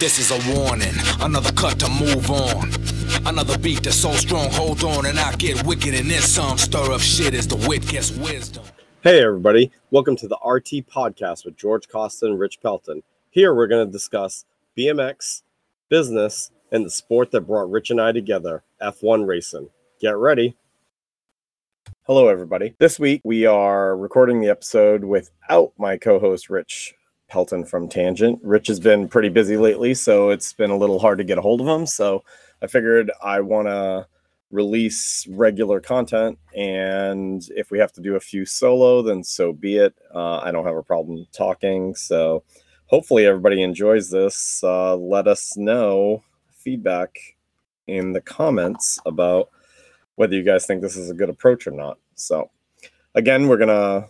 This is a warning, another cut to move on. Another beat that's so strong, hold on, and I get wicked in this some stir up shit as the wit gets wisdom. Hey, everybody. Welcome to the RT podcast with George Costa and Rich Pelton. Here we're going to discuss BMX, business, and the sport that brought Rich and I together F1 racing. Get ready. Hello, everybody. This week we are recording the episode without my co host, Rich Pelton from Tangent. Rich has been pretty busy lately, so it's been a little hard to get a hold of him. So I figured I want to release regular content, and if we have to do a few solo, then so be it. Uh, I don't have a problem talking. So hopefully everybody enjoys this. Uh, let us know feedback in the comments about whether you guys think this is a good approach or not. So again, we're gonna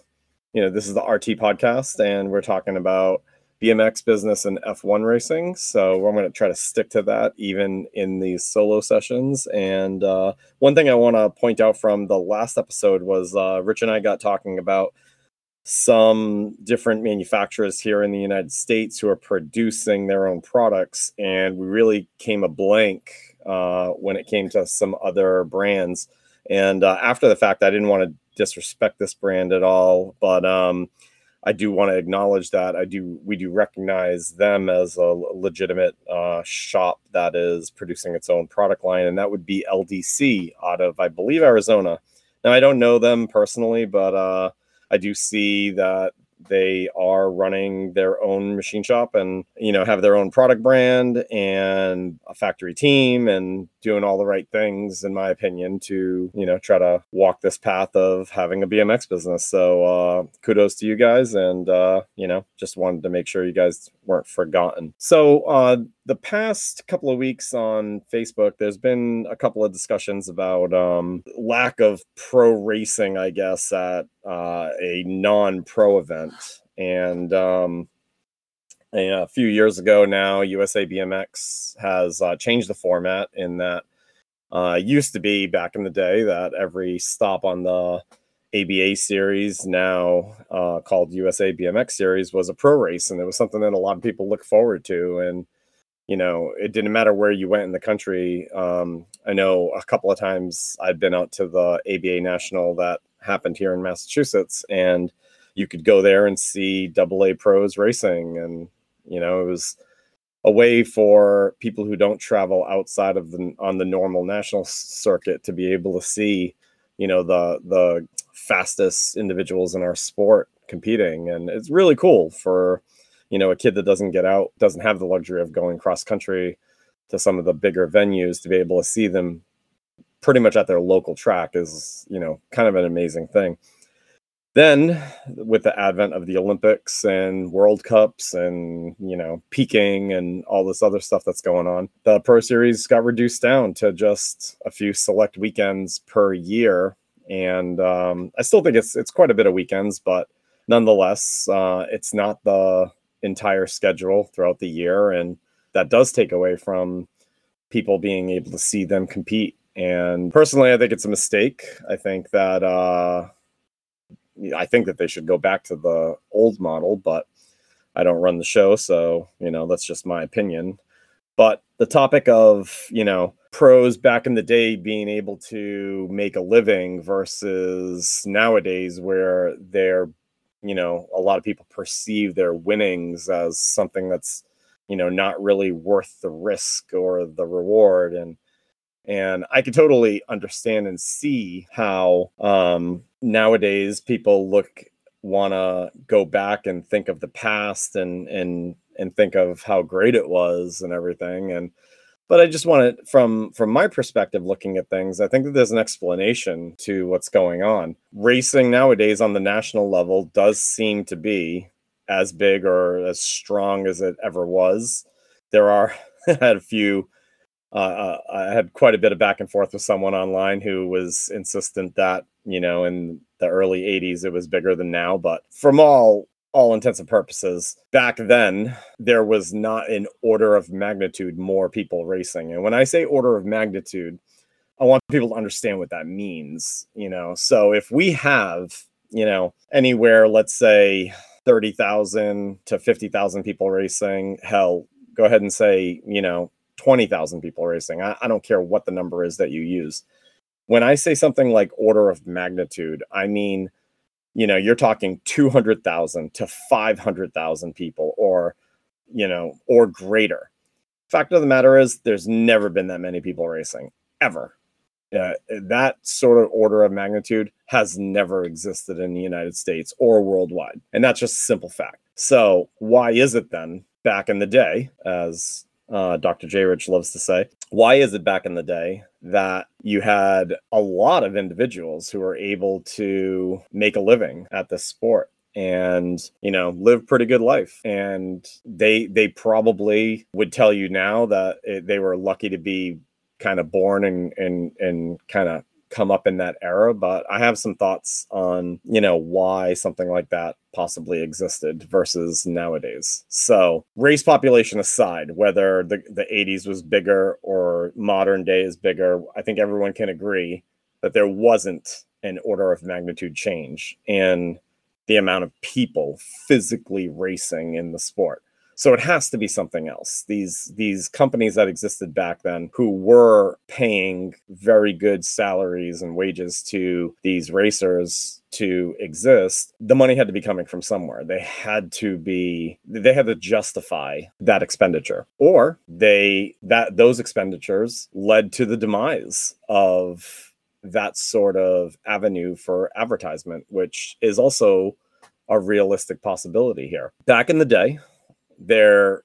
you know, this is the RT podcast, and we're talking about BMX business and F1 racing. So I'm going to try to stick to that even in these solo sessions. And uh, one thing I want to point out from the last episode was uh, Rich and I got talking about some different manufacturers here in the United States who are producing their own products, and we really came a blank uh, when it came to some other brands. And uh, after the fact, I didn't want to disrespect this brand at all, but um, I do want to acknowledge that I do we do recognize them as a legitimate uh, shop that is producing its own product line, and that would be LDC out of I believe Arizona. Now I don't know them personally, but uh, I do see that they are running their own machine shop and you know have their own product brand and a factory team and doing all the right things in my opinion to you know try to walk this path of having a bmx business. So uh, kudos to you guys and uh, you know just wanted to make sure you guys weren't forgotten. So uh, the past couple of weeks on facebook there's been a couple of discussions about um, lack of pro racing i guess at uh, a non-pro event. And um, a few years ago now, USA BMX has uh, changed the format in that uh, used to be back in the day that every stop on the ABA series, now uh, called USA BMX series, was a pro race, and it was something that a lot of people look forward to. And you know, it didn't matter where you went in the country. Um, I know a couple of times I've been out to the ABA National that happened here in Massachusetts, and you could go there and see double A pros racing, and you know, it was a way for people who don't travel outside of the on the normal national circuit to be able to see, you know, the the fastest individuals in our sport competing, and it's really cool for you know a kid that doesn't get out, doesn't have the luxury of going cross country to some of the bigger venues to be able to see them pretty much at their local track is you know kind of an amazing thing. Then with the advent of the olympics and world cups and you know peaking and all this other stuff that's going on the pro series got reduced down to just a few select weekends per year and um, i still think it's it's quite a bit of weekends but nonetheless uh, it's not the entire schedule throughout the year. And that does take away from people being able to see them compete. And personally i think it's a mistake. I think that uh, I think that they should go back to the old model, but I don't run the show, so you know that's just my opinion. But the topic of you know pros back in the day being able to make a living versus nowadays where they're you know a lot of people perceive their winnings as something that's you know not really worth the risk or the reward. And and I could totally understand and see how um, nowadays people look want to go back and think of the past and and and think of how great it was and everything. And but i just want to from from my perspective looking at things i think that there's an explanation to what's going on. Racing nowadays on the national level does seem to be as big or as strong as it ever was. There are had a few uh, uh, I had quite a bit of back and forth with someone online who was insistent that you know in the early 80s it was bigger than now but from all all intents and purposes back then there was not an order of magnitude more people racing and when i say order of magnitude i want people to understand what that means you know so if we have you know anywhere let's say 30,000 to 50,000 people racing hell go ahead and say, you know, 20,000 people racing. I, I don't care what the number is that you use. When I say something like order of magnitude, I mean, you know, you're talking 200,000 to 500,000 people or, you know, or greater. Fact of the matter is, there's never been that many people racing ever. Uh, that sort of order of magnitude has never existed in the United States or worldwide. And that's just a simple fact. So, why is it then back in the day, as uh, Dr. J. Rich loves to say. Why is it back in the day that you had a lot of individuals who were able to make a living at this sport? and you know live pretty good life and they they probably would tell you now that it, they were lucky to be kind of born and and and kind of come up in that era but i have some thoughts on you know why something like that possibly existed versus nowadays. So race population aside whether the, the 80s was bigger or modern day is bigger i think everyone can agree that there wasn't an order of magnitude change in the amount of people physically racing in the sport so it has to be something else. These these companies that existed back then who were paying very good salaries and wages to these racers to exist, the money had to be coming from somewhere. They had to be they had to justify that expenditure. Or they that those expenditures led to the demise of that sort of avenue for advertisement, which is also a realistic possibility here. Back in the day, there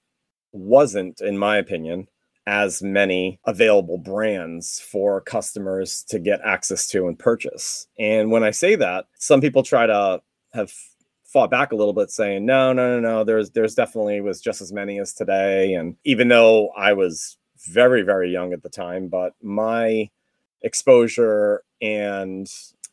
wasn't, in my opinion, as many available brands for customers to get access to and purchase. And when I say that, some people try to have fought back a little bit saying no no no no there's there's definitely was just as many as today and even though I was very very young at the time but my exposure and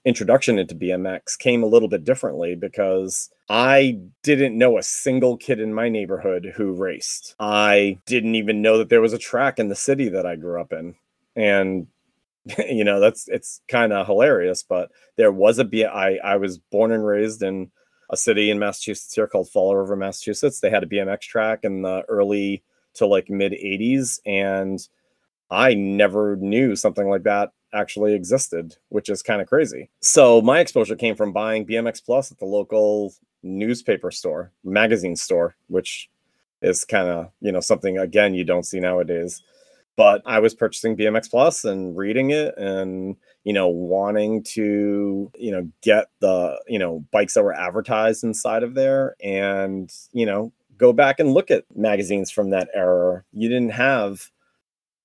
introduction into BMX came a little bit differently because I didn't know a single kid in my neighborhood who raced. I didn't even know that there was a track in the city that I grew up in. And you know, that's it's kind of hilarious, but there was a B I I was born and raised in a city in Massachusetts here called Fall River, Massachusetts. They had a BMX track in the early to like mid 80s and I never knew something like that actually existed, which is kind of crazy. So my exposure came from buying BMX Plus at the local newspaper store, magazine store, which is kind of, you know, something again you don't see nowadays. But I was purchasing BMX Plus and reading it and, you know, wanting to, you know, get the, you know, bikes that were advertised inside of there and, you know, go back and look at magazines from that era. You didn't have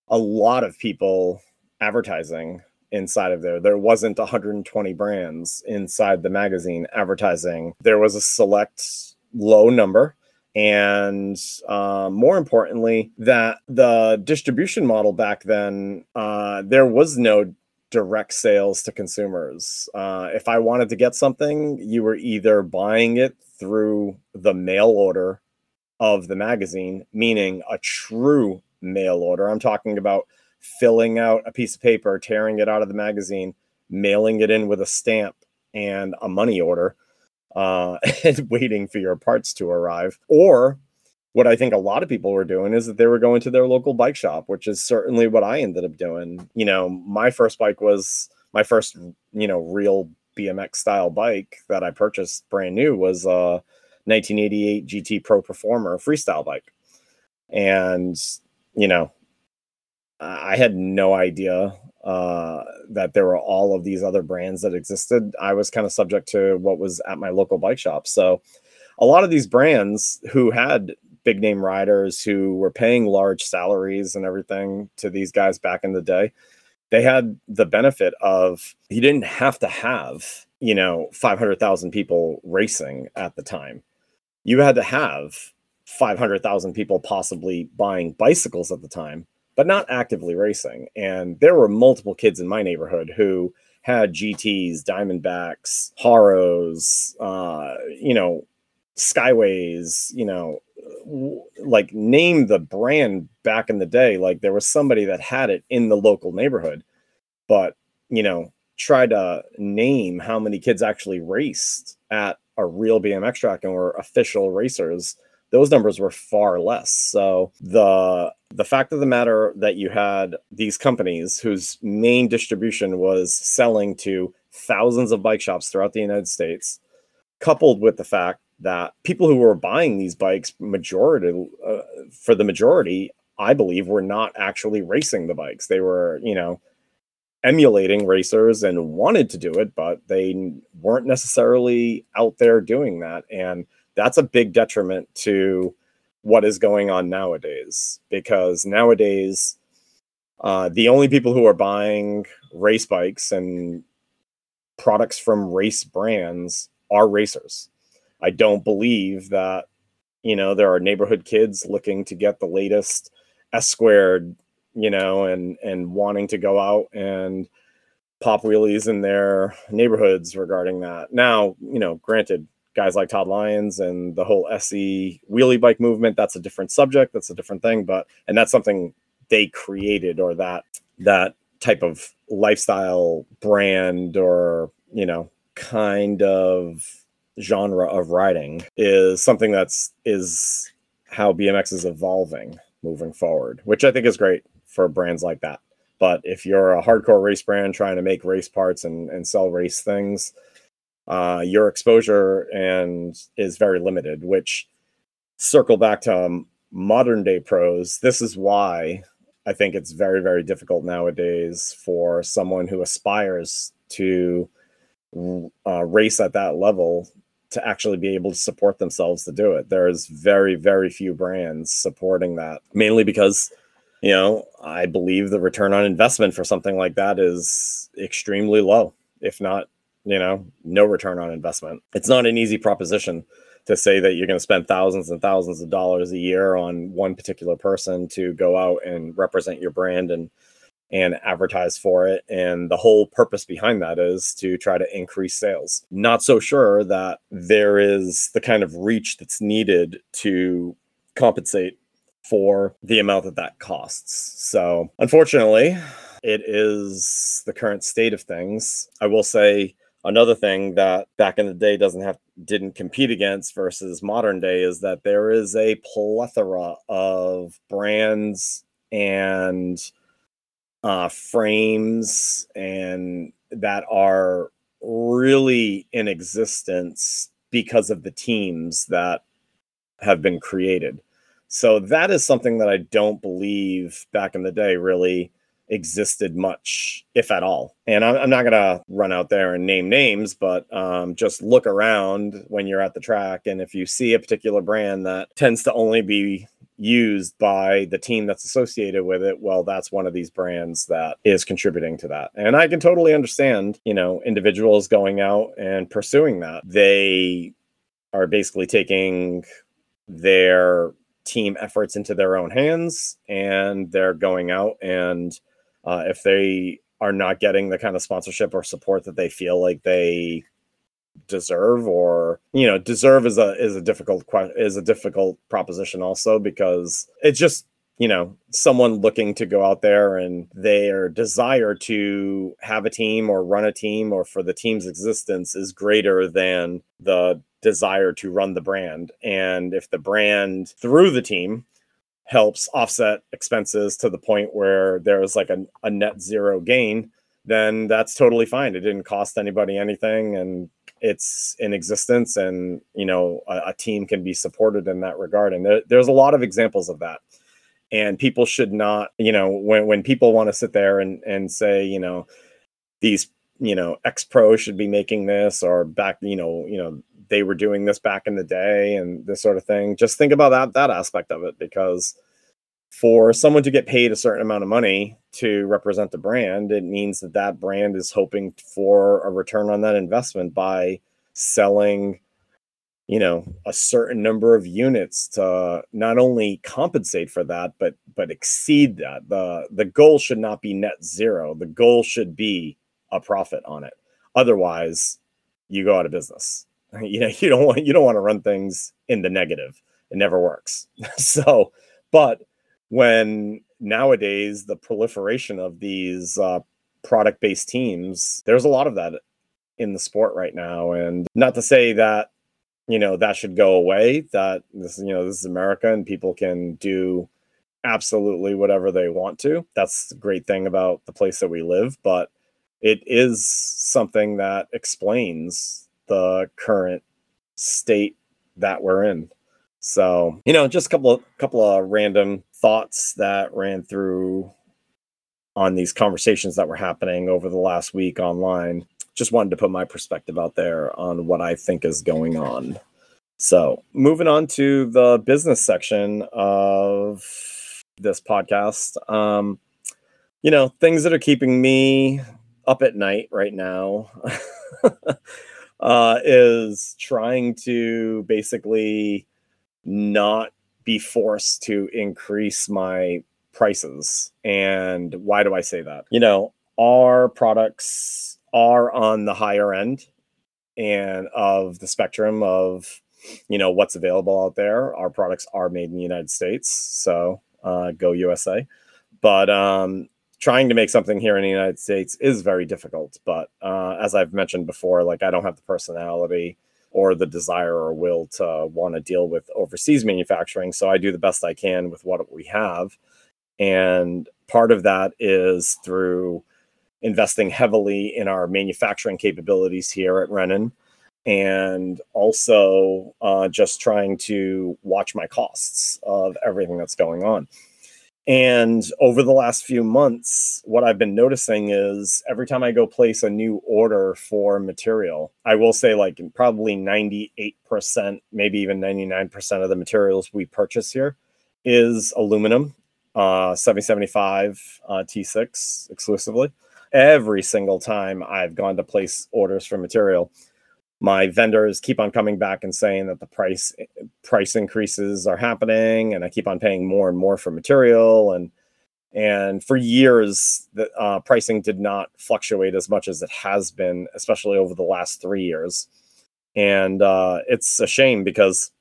a lot of people advertising inside of there. There wasn't 120 brands inside the magazine advertising. There was a select low number. And uh, more importantly, that the distribution model back then, uh, there was no direct sales to consumers. Uh, if I wanted to get something, you were either buying it through the mail order of the magazine, meaning a true mail order. I'm talking about filling out a piece of paper, tearing it out of the magazine, mailing it in with a stamp and a money order, uh, and waiting for your parts to arrive. Or what I think a lot of people were doing is that they were going to their local bike shop, which is certainly what I ended up doing. You know, my first bike was my first, you know, real BMX style bike that I purchased brand new was a 1988 GT Pro Performer freestyle bike. And, you know, I had no idea uh, that there were all of these other brands that existed. I was kind of subject to what was at my local bike shop. So, a lot of these brands who had big name riders who were paying large salaries and everything to these guys back in the day, they had the benefit of you didn't have to have, you know, 500,000 people racing at the time. You had to have 500,000 people possibly buying bicycles at the time but not actively racing. And there were multiple kids in my neighborhood who had GTs, Diamondbacks, Haros, uh, you know, Skyways, you know, like name the brand back in the day. Like there was somebody that had it in the local neighborhood, but you know, try to name how many kids actually raced at a real BMX track and were official racers those numbers were far less. So the the fact of the matter that you had these companies whose main distribution was selling to thousands of bike shops throughout the United States, coupled with the fact that people who were buying these bikes majority uh, for the majority i believe were not actually racing the bikes they were you know emulating racers and wanted to do it but they weren't necessarily out there doing that and that's a big detriment to what is going on nowadays because nowadays uh, the only people who are buying race bikes and products from race brands are racers I don't believe that you know there are neighborhood kids looking to get the latest S squared, you know, and and wanting to go out and pop wheelies in their neighborhoods regarding that. Now, you know, granted, guys like Todd Lyons and the whole SE wheelie bike movement, that's a different subject, that's a different thing, but and that's something they created or that that type of lifestyle brand or, you know, kind of genre of riding is something that's is how BMX is evolving moving forward, which I think is great for brands like that. But if you're a hardcore race brand trying to make race parts and, and sell race things, uh, your exposure and is very limited. Which circle back to um, modern day pros. This is why I think it's very very difficult nowadays for someone who aspires to uh, race at that level to actually be able to support themselves to do it. There's very, very few brands supporting that, mainly because, you know, I believe the return on investment for something like that is extremely low, if not, you know, no return on investment. It's not an easy proposition to say that you're going to spend thousands and thousands of dollars a year on one particular person to go out and represent your brand and and advertise for it. And the whole purpose behind that is to try to increase sales. Not so sure that there is the kind of reach that's needed to compensate for the amount that that costs. So, unfortunately, it is the current state of things. I will say another thing that back in the day doesn't have didn't compete against versus modern day is that there is a plethora of brands and uh, frames and that are really in existence because of the teams that have been created. So that is something that I don't believe back in the day really existed much, if at all. And I'm, not going to run out there and name names, but um, just look around when you're at the track. And if you see a particular brand that tends to only be used by the team that's associated with it, well, that's one of these brands that is contributing to that. And I can totally understand, you know, individuals going out and pursuing that. They are basically taking their team efforts into their own hands and they're going out and uh, if they are not getting the kind of sponsorship or support that they feel like they deserve or you know deserve is a is a difficult is a difficult proposition also because it's just you know someone looking to go out there and their desire to have a team or run a team or for the team's existence is greater than the desire to run the brand. And if the brand through the team helps offset expenses to the point where there's like a, a net zero gain then that's totally fine. It didn't cost anybody anything and it's in existence and you know a, a team can be supported in that regard. And there, there's a lot of examples of that. And people should not you know when, when people want to sit there and and say you know these you know x pro should be making this or back you know you know they were doing this back in the day and this sort of thing just think about that that aspect of it because for someone to get paid a certain amount of money to represent the brand, it means that that brand is hoping for a return on that investment by selling, you know, a certain number of units to not only compensate for that, but but exceed that. the The goal should not be net zero. The goal should be a profit on it. Otherwise, you go out of business. You know, you don't want you don't want to run things in the negative. It never works. so, but when nowadays the proliferation of these uh, product based teams, there's a lot of that in the sport right now. And not to say that you know that should go away that this you know this is america and people can do absolutely whatever they want to that's the great thing about the place that we live but it is something that explains the current state that we're in so you know just a couple of couple of random thoughts that ran through on these conversations that were happening over the last week online just wanted to put my perspective out there on what I think is going on. So, moving on to the business section of this podcast. Um, you know, things that are keeping me up at night right now uh, is trying to basically not be forced to increase my prices. And why do I say that? You know, our products are on the higher end and of the spectrum of you know what's available out there our products are made in the united states so uh, go usa but um, trying to make something here in the united states is very difficult but uh, as i've mentioned before like i don't have the personality or the desire or will to want to deal with overseas manufacturing so i do the best i can with what we have and part of that is through investing heavily in our manufacturing capabilities here at Rennen and also uh, just trying to watch my costs of everything that's going on. And over the last few months, what I've been noticing is every time I go place a new order for material, I will say like probably 98%, maybe even 99% of the materials we purchase here is aluminum, uh, 7075 uh, T6 exclusively. Every single time I've gone to place orders for material, my vendors keep on coming back and saying that the price price increases are happening, and I keep on paying more and more for material. And and for years, the uh, pricing did not fluctuate as much as it has been, especially over the last three years. And uh, it's a shame because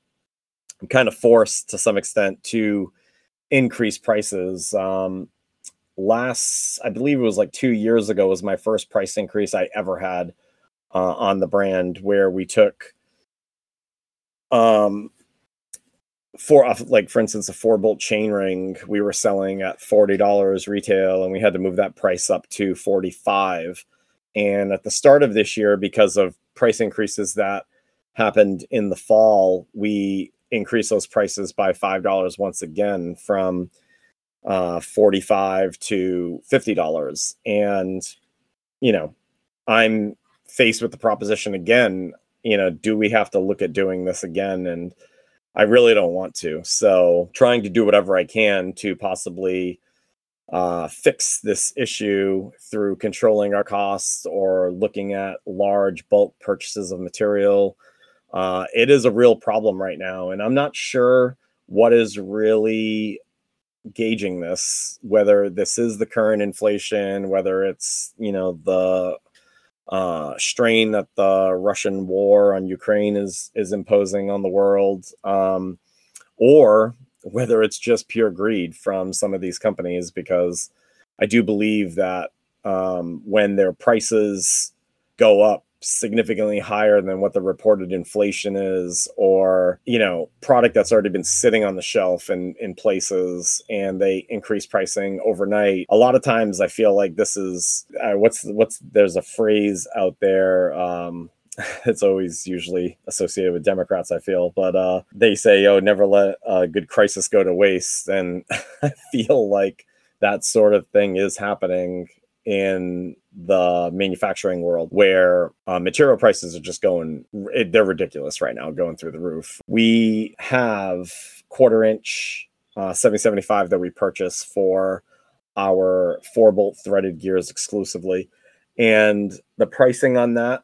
I'm kind of forced to some extent to increase prices. Um, last i believe it was like two years ago was my first price increase i ever had uh, on the brand where we took um for like for instance a four bolt chain ring we were selling at $40 retail and we had to move that price up to 45 and at the start of this year because of price increases that happened in the fall we increased those prices by $5 once again from uh, 45 to $50. And, you know, I'm faced with the proposition again, you know, do we have to look at doing this again? And I really don't want to. So trying to do whatever I can to possibly uh, fix this issue through controlling our costs or looking at large bulk purchases of material. Uh, it is a real problem right now. And I'm not sure what is really gauging this whether this is the current inflation whether it's you know the uh, strain that the russian war on ukraine is is imposing on the world um, or whether it's just pure greed from some of these companies because i do believe that um, when their prices go up significantly higher than what the reported inflation is or you know product that's already been sitting on the shelf and in places and they increase pricing overnight. A lot of times i feel like this is uh, what's what's there's a phrase out there um it's always usually associated with Democrats, I feel, but uh, they say, "Oh, never let a good crisis go to waste," and I feel like that sort of thing is happening in the manufacturing world where uh, material prices are just going they're ridiculous right now going through the roof. We have quarter inch uh, 7075 that we purchase for our four bolt threaded gears exclusively. And the pricing on that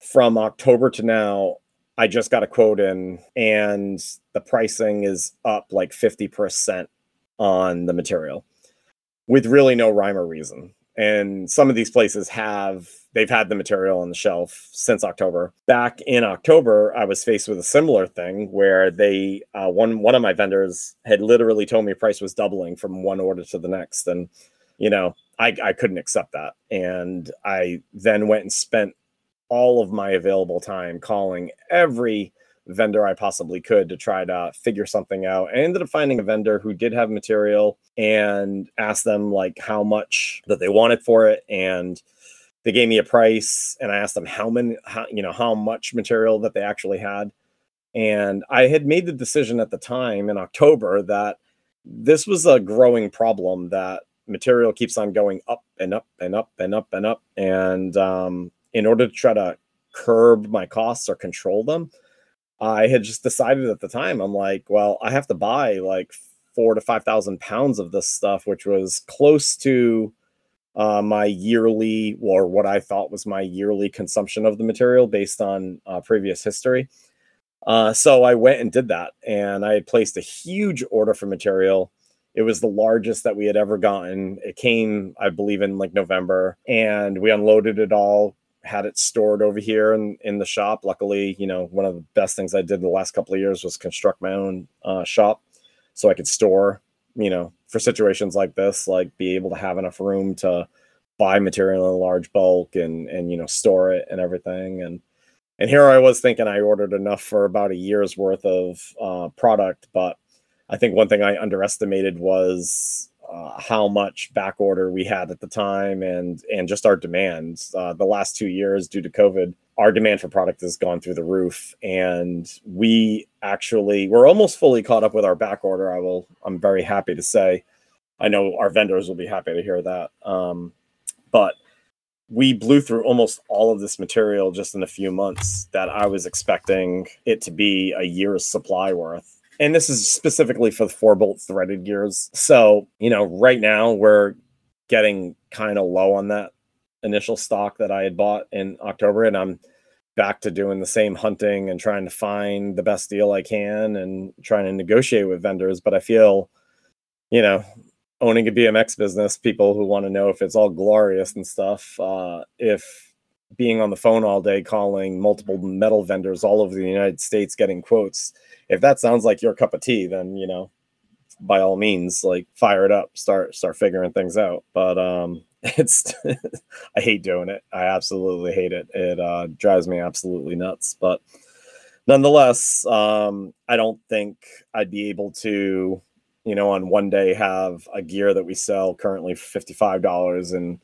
from october to now i just got a quote in and the pricing is up like 50% on the material with really no rhyme or reason and some of these places have they've had the material on the shelf since october. Back in october i was faced with a similar thing where they uh, one one of my vendors had literally told me price was doubling from one order to the next. And you know i, I couldn't accept that. And i then went and spent all of my available time calling every vendor I possibly could to try to figure something out. I ended up finding a vendor who did have material and asked them like how much that they wanted for it and they gave me a price and I asked them how many how you know how much material that they actually had and I had made the decision at the time in October that this was a growing problem that material keeps on going up and up and up and up and up and um, in order to try to curb my costs or control them I had just decided at the time, I'm like, well, I have to buy like four to 5,000 pounds of this stuff, which was close to uh, my yearly, or what I thought was my yearly consumption of the material based on uh, previous history. Uh, so I went and did that, and I had placed a huge order for material. It was the largest that we had ever gotten. It came, I believe, in like November, and we unloaded it all, had it stored over here in, in the shop. Luckily, you know, one of the best things I did the last couple of years was construct my own uh, shop so I could store, you know, for situations like this, like be able to have enough room to buy material in a large bulk and, and, you know, store it and everything. And, and here I was thinking I ordered enough for about a year's worth of uh, product, but I think one thing I underestimated was uh, how much back order we had at the time and and just our demands. Uh, the last two years due to covid our demand for product has gone through the roof and we actually we're almost fully caught up with our back order i will i'm very happy to say. I know our vendors will be happy to hear that. Um, but we blew through almost all of this material just in a few months that i was expecting it to be a year's supply worth and this is specifically for the four bolt threaded gears. So, you know, right now we're getting kind of low on that initial stock that I had bought in October, and I'm back to doing the same hunting and trying to find the best deal I can and trying to negotiate with vendors. But I feel, you know, owning a BMX business, people who want to know if it's all glorious and stuff, uh, if being on the phone all day calling multiple metal vendors all over the United States getting quotes if that sounds like your cup of tea, then you know, by all means, like fire it up, start start figuring things out. But um, it's I hate doing it. I absolutely hate it. It uh, drives me absolutely nuts. But nonetheless, um, I don't think I'd be able to, you know, on one day have a gear that we sell currently fifty five dollars and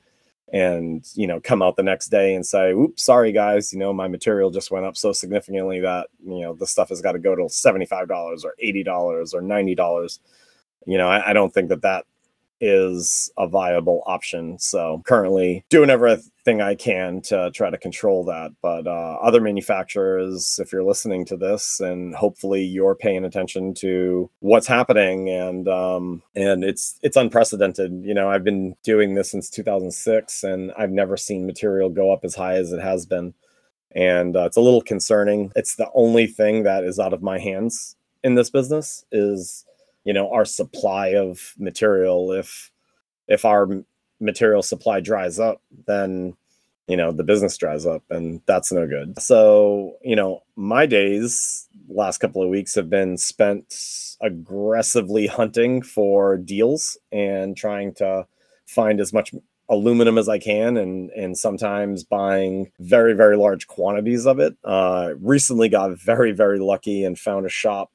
and you know come out the next day and say oops sorry guys you know my material just went up so significantly that you know the stuff has got to go to $75 or $80 or $90 you know I, I don't think that that is a viable option. So currently doing everything I can to try to control that. But uh, other manufacturers, if you're listening to this, and hopefully you're paying attention to what's happening, and um, and it's it's unprecedented. You know, I've been doing this since 2006, and I've never seen material go up as high as it has been. And uh, it's a little concerning. It's the only thing that is out of my hands in this business is you know our supply of material if if our material supply dries up then you know the business dries up and that's no good so you know my days last couple of weeks have been spent aggressively hunting for deals and trying to find as much aluminum as I can and and sometimes buying very very large quantities of it. Uh recently got very very lucky and found a shop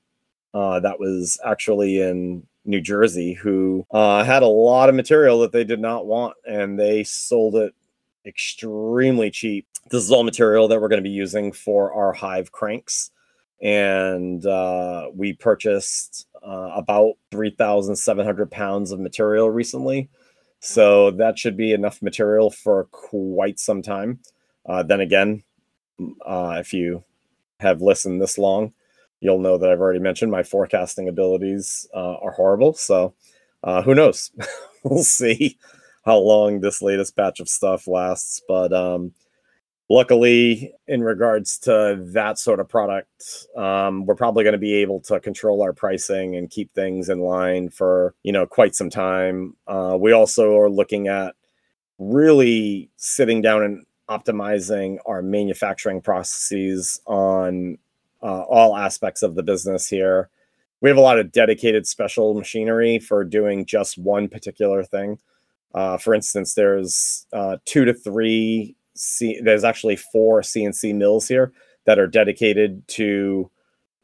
uh, that was actually in New Jersey who uh, had a lot of material that they did not want and they sold it extremely cheap. This is all material that we're going to be using for our hive cranks. And uh, we purchased uh, about 3,700 pounds of material recently. So that should be enough material for quite some time. Uh, then again, uh, if you have listened this long, you'll know that I've already mentioned my forecasting abilities uh, are horrible. So uh, who knows? we'll see how long this latest batch of stuff lasts. But um, luckily, in regards to that sort of product, um, we're probably going to be able to control our pricing and keep things in line for you know quite some time. Uh, we also are looking at really sitting down and optimizing our manufacturing processes on uh, all aspects of the business here. We have a lot of dedicated special machinery for doing just one particular thing. Uh, for instance, there's uh, two to three. C- there's actually four CNC mills here that are dedicated to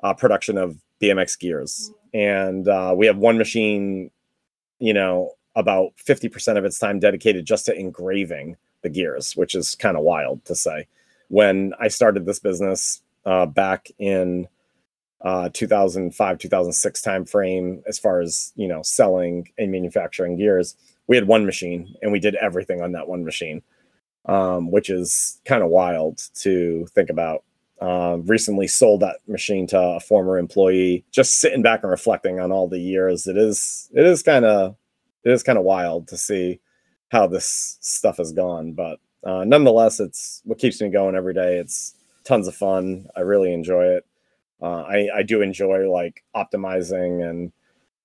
uh, production of BMX gears, and uh, we have one machine, you know, about fifty percent of its time dedicated just to engraving the gears, which is kind of wild to say. When I started this business uh, back in uh, 2005 2006 timeframe as far as you know selling and manufacturing gears we had one machine and we did everything on that one machine um, which is kind of wild to think about. Uh, recently sold that machine to a former employee just sitting back and reflecting on all the years. It is it is kind of it is kind of wild to see how this stuff has gone but uh, nonetheless it's what keeps me going every day. It's tons of fun i really enjoy it uh, I I do enjoy like optimizing and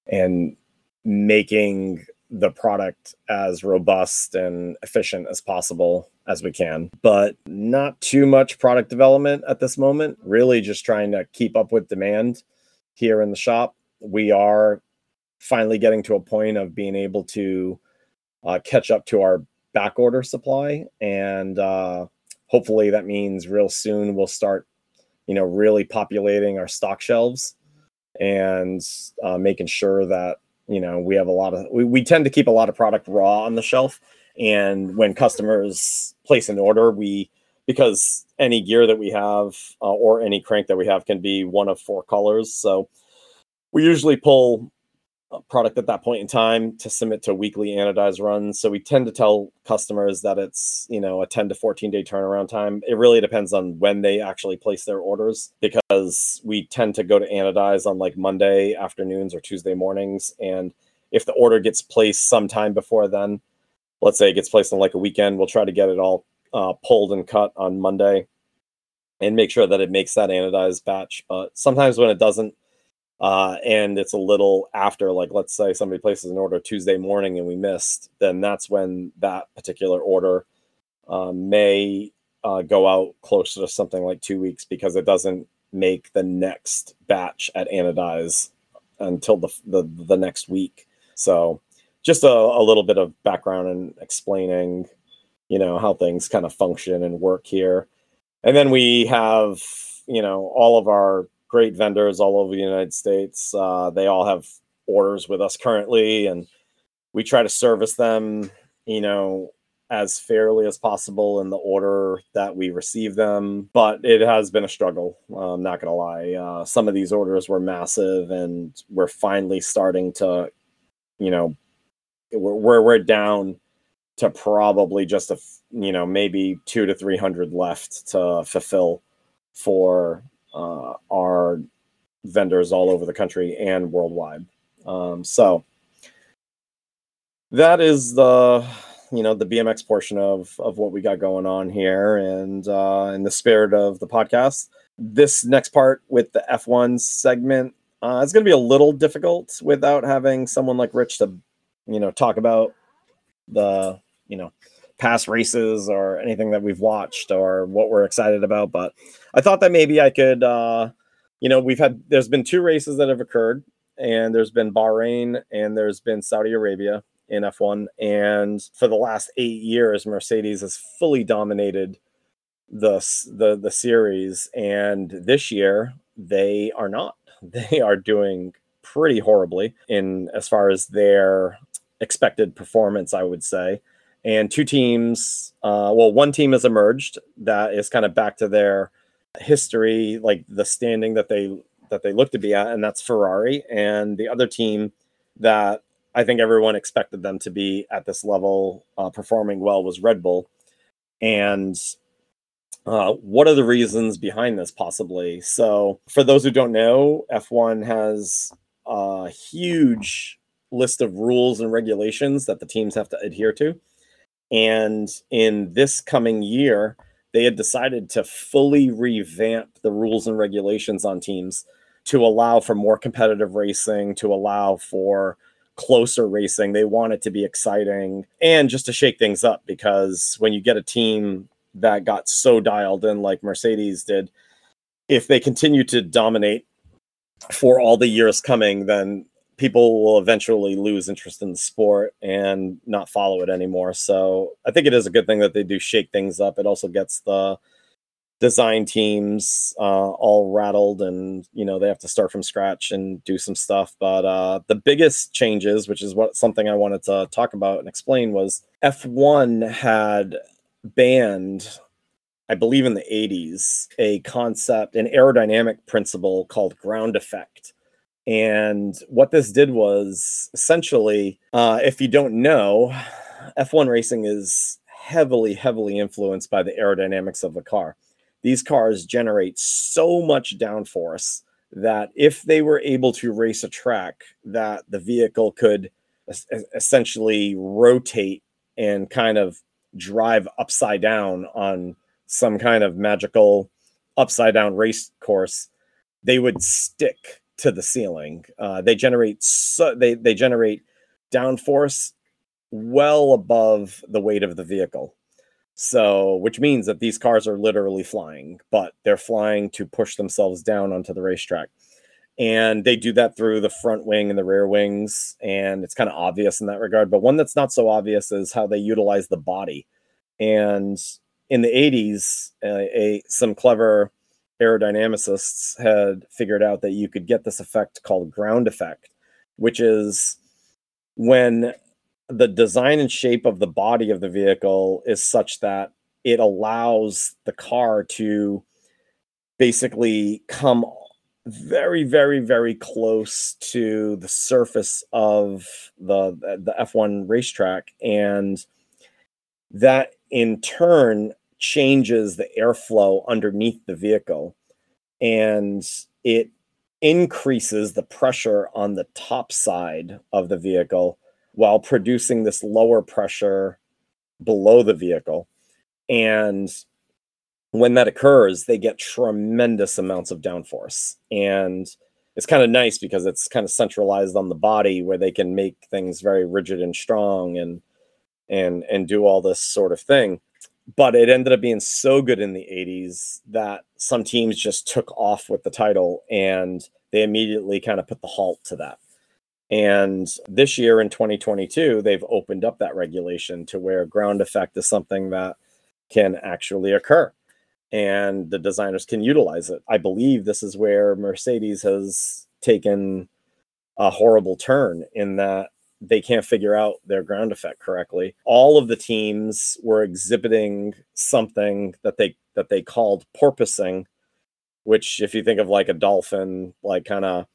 and making the product as robust and efficient as possible as we can, but not too much product development at this moment. Really, just trying to keep up with demand here in the shop. We are finally getting to a point of being able to uh, catch up to our back order supply, and uh, hopefully that means real soon we'll start you know, really populating our stock shelves and uh, making sure that you know we have a lot of we, we tend to keep a lot of product raw on the shelf. And when customers place an order we because any gear that we have uh, or any crank that we have can be one of four colors. So we usually pull product at that point in time to submit to weekly anodized runs. So we tend to tell customers that it's, you know, a 10 to 14 day turnaround time. It really depends on when they actually place their orders because we tend to go to anodize on like Monday afternoons or Tuesday mornings. And if the order gets placed sometime before then, let's say it gets placed on like a weekend, we'll try to get it all uh, pulled and cut on Monday and make sure that it makes that anodized batch. But sometimes when it doesn't, uh, and it's a little after, like let's say somebody places an order Tuesday morning and we missed, then that's when that particular order uh, may uh, go out closer to something like two weeks because it doesn't make the next batch at anodize until the, the, the next week. So just a, a little bit of background and explaining, you know, how things kind of function and work here. And then we have, you know, all of our great vendors all over the United States. Uh, they all have orders with us currently, and we try to service them, you know, as fairly as possible in the order that we receive them. But it has been a struggle. I'm not going to lie. Uh, some of these orders were massive, and we're finally starting to, you know, we're, we're, down to probably just a, you know, maybe two to 300 left to fulfill for uh, are vendors all over the country and worldwide. Um, so that is the you know the BMX portion of of what we got going on here, and uh, in the spirit of the podcast, this next part with the F1 segment uh, it's going to be a little difficult without having someone like Rich to you know talk about the you know past races or anything that we've watched or what we're excited about. But I thought that maybe I could, uh, you know, we've had, there's been two races that have occurred, and there's been Bahrain and there's been Saudi Arabia in F1. And for the last eight years, Mercedes has fully dominated the, the, the series. And this year, they are not. They are doing pretty horribly in as far as their expected performance, I would say and two teams uh, well one team has emerged that is kind of back to their history like the standing that they that they look to be at and that's ferrari. And the other team that i think everyone expected them to be at this level uh, performing well was red bull. And uh, what are the reasons behind this possibly? So for those who don't know f1 has a huge list of rules and regulations that the teams have to adhere to and in this coming year, they had decided to fully revamp the rules and regulations on teams to allow for more competitive racing, to allow for closer racing. They want it to be exciting and just to shake things up because when you get a team that got so dialed in like Mercedes did, if they continue to dominate for all the years coming, then people will eventually lose interest in the sport and not follow it anymore. So I think it is a good thing that they do shake things up. It also gets the design teams uh, all rattled and you know they have to start from scratch and do some stuff but uh, the biggest changes which is what something i wanted to talk about and explain was f1 had banned i believe in the 80s a concept an aerodynamic principle called ground effect and what this did was essentially uh, if you don't know f1 racing is heavily heavily influenced by the aerodynamics of the car. These cars generate so much downforce that if they were able to race a track that the vehicle could essentially rotate and kind of drive upside down on some kind of magical upside down race course they would stick to the ceiling uh, they generate so they, they generate downforce well above the weight of the vehicle so, which means that these cars are literally flying, but they're flying to push themselves down onto the racetrack. And they do that through the front wing and the rear wings. And it's kind of obvious in that regard. But one that's not so obvious is how they utilize the body. And in the 80s, uh, a, some clever aerodynamicists had figured out that you could get this effect called ground effect, which is when the design and shape of the body of the vehicle is such that it allows the car to basically come very very very close to the surface of the the F1 racetrack. And that in turn changes the airflow underneath the vehicle and it increases the pressure on the top side of the vehicle while producing this lower pressure below the vehicle. And when that occurs, they get tremendous amounts of downforce. And it's kind of nice because it's kind of centralized on the body where they can make things very rigid and strong and and and do all this sort of thing. But it ended up being so good in the 80s that some teams just took off with the title and they immediately kind of put the halt to that. And this year in 2022, they've opened up that regulation to where ground effect is something that can actually occur and the designers can utilize it. I believe this is where Mercedes has taken a horrible turn in that they can't figure out their ground effect correctly. All of the teams were exhibiting something that they that they called porpoising, which if you think of like a dolphin, like kind of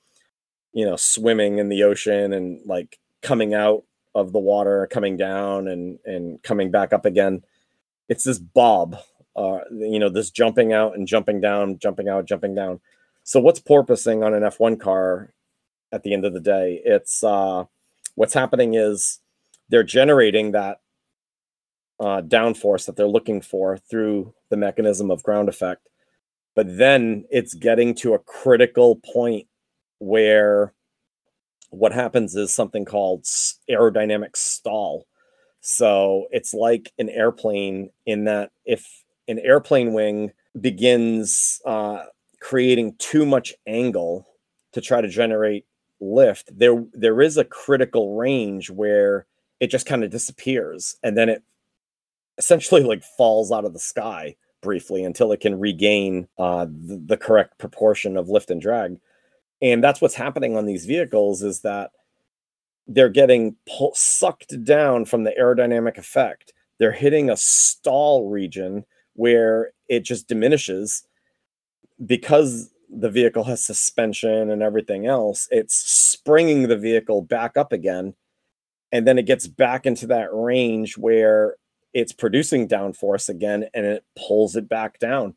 you know, swimming in the ocean and like coming out of the water, coming down and and coming back up again. It's this bob, uh, you know, this jumping out and jumping down, jumping out, jumping down. So what's porpoising on an F1 car at the end of the day? It's uh, what's happening is they're generating that uh, downforce that they're looking for through the mechanism of ground effect. But then it's getting to a critical point where what happens is something called aerodynamic stall. So it's like an airplane in that if an airplane wing begins uh, creating too much angle to try to generate lift, there there is a critical range where it just kind of disappears and then it essentially like falls out of the sky briefly until it can regain uh, the, the correct proportion of lift and drag. And that's what's happening on these vehicles is that they're getting pull- sucked down from the aerodynamic effect. They're hitting a stall region where it just diminishes because the vehicle has suspension and everything else it's springing the vehicle back up again. And then it gets back into that range where it's producing downforce again and it pulls it back down.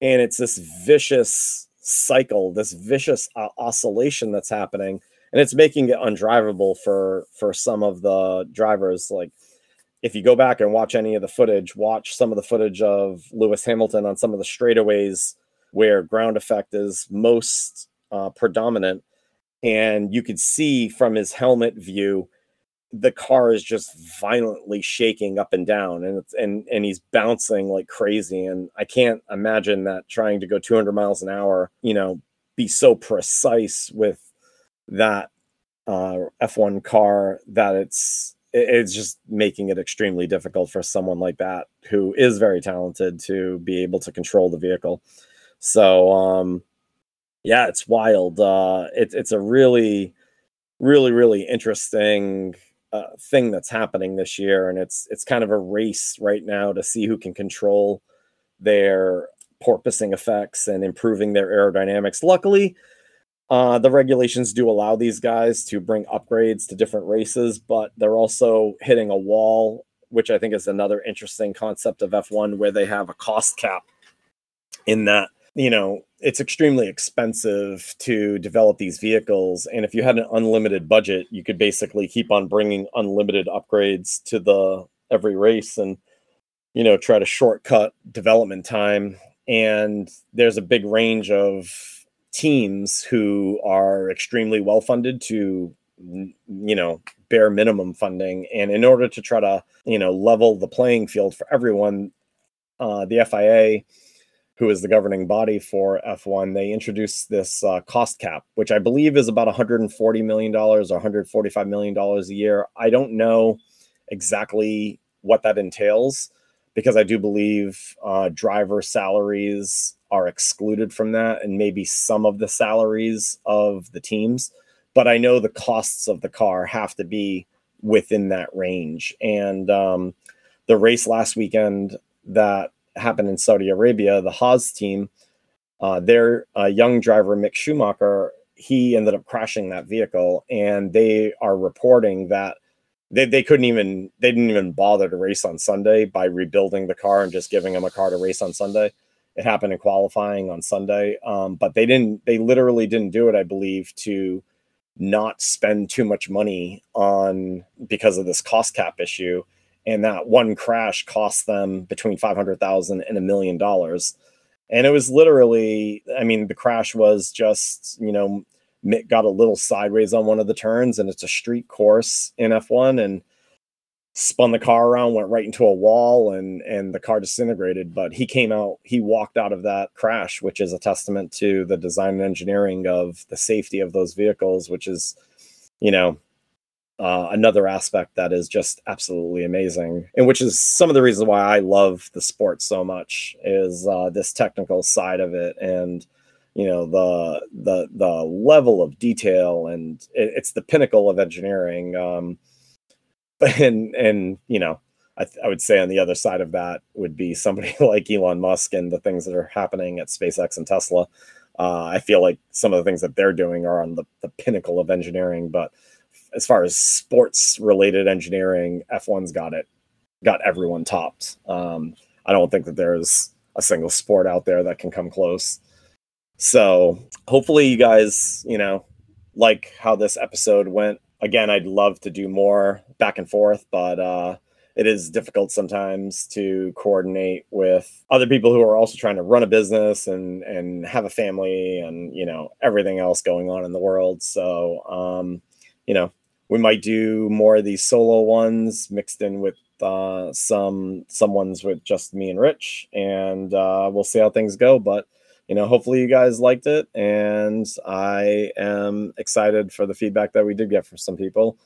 And it's this vicious cycle, this vicious uh, oscillation that's happening, and it's making it undrivable for for some of the drivers. Like if you go back and watch any of the footage, watch some of the footage of Lewis Hamilton on some of the straightaways where ground effect is most uh, predominant, and you could see from his helmet view the car is just violently shaking up and down and it's and and he's bouncing like crazy and i can't imagine that trying to go 200 miles an hour you know be so precise with that uh, f1 car that it's it's just making it extremely difficult for someone like that who is very talented to be able to control the vehicle. So um yeah, it's wild. Uh it, it's a really really really interesting uh, thing that's happening this year and it's it's kind of a race right now to see who can control their porpoising effects and improving their aerodynamics. Luckily, uh, the regulations do allow these guys to bring upgrades to different races, but they're also hitting a wall, which I think is another interesting concept of F1, where they have a cost cap in that, you know, it's extremely expensive to develop these vehicles. And if you had an unlimited budget, you could basically keep on bringing unlimited upgrades to the every race and, you know, try to shortcut development time. And there's a big range of teams who are extremely well funded to you know bare minimum funding and in order to try to you know level the playing field for everyone uh, the fia who is the governing body for f1 they introduced this uh, cost cap which i believe is about 140 million dollars or 145 million dollars a year. I don't know exactly what that entails because i do believe uh, driver salaries are excluded from that and maybe some of the salaries of the teams but i know the costs of the car have to be within that range. And um, the race last weekend that happened in saudi arabia the haas team uh, their uh, young driver mick schumacher he ended up crashing that vehicle and they are reporting that they, they couldn't even they didn't even bother to race on sunday by rebuilding the car and just giving them a car to race on sunday it happened in qualifying on Sunday, um, but they didn't. They literally didn't do it. I believe to not spend too much money on because of this cost cap issue, and that one crash cost them between five hundred thousand and a million dollars. And it was literally, I mean, the crash was just, you know, Mick got a little sideways on one of the turns, and it's a street course in F1, and spun the car around, went right into a wall, and and the car disintegrated. But he came out, he walked out of that crash, which is a testament to the design and engineering of the safety of those vehicles, which is, you know, uh, another aspect that is just absolutely amazing, and which is some of the reasons why I love the sport so much is uh, this technical side of it and you know the the the level of detail and it, it's the pinnacle of engineering um, and and you know I, th- I, would say on the other side of that would be somebody like Elon Musk and the things that are happening at SpaceX and Tesla. Uh, I feel like some of the things that they're doing are on the, the pinnacle of engineering. But as far as sports related engineering, F1's got it, got everyone topped. Um, I don't think that there's a single sport out there that can come close. So hopefully, you guys, you know, like how this episode went again, I'd love to do more back and forth, but uh, it is difficult sometimes to coordinate with other people who are also trying to run a business and and have a family and you know everything else going on in the world. So um, you know, we might do more of these solo ones mixed in with uh, some some ones with just me and Rich, and uh, we'll see how things go. But you know, hopefully you guys liked it. And I am excited for the feedback that we did get from some people.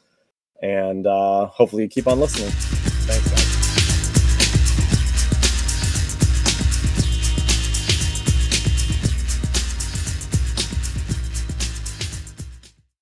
And uh, hopefully you keep on listening.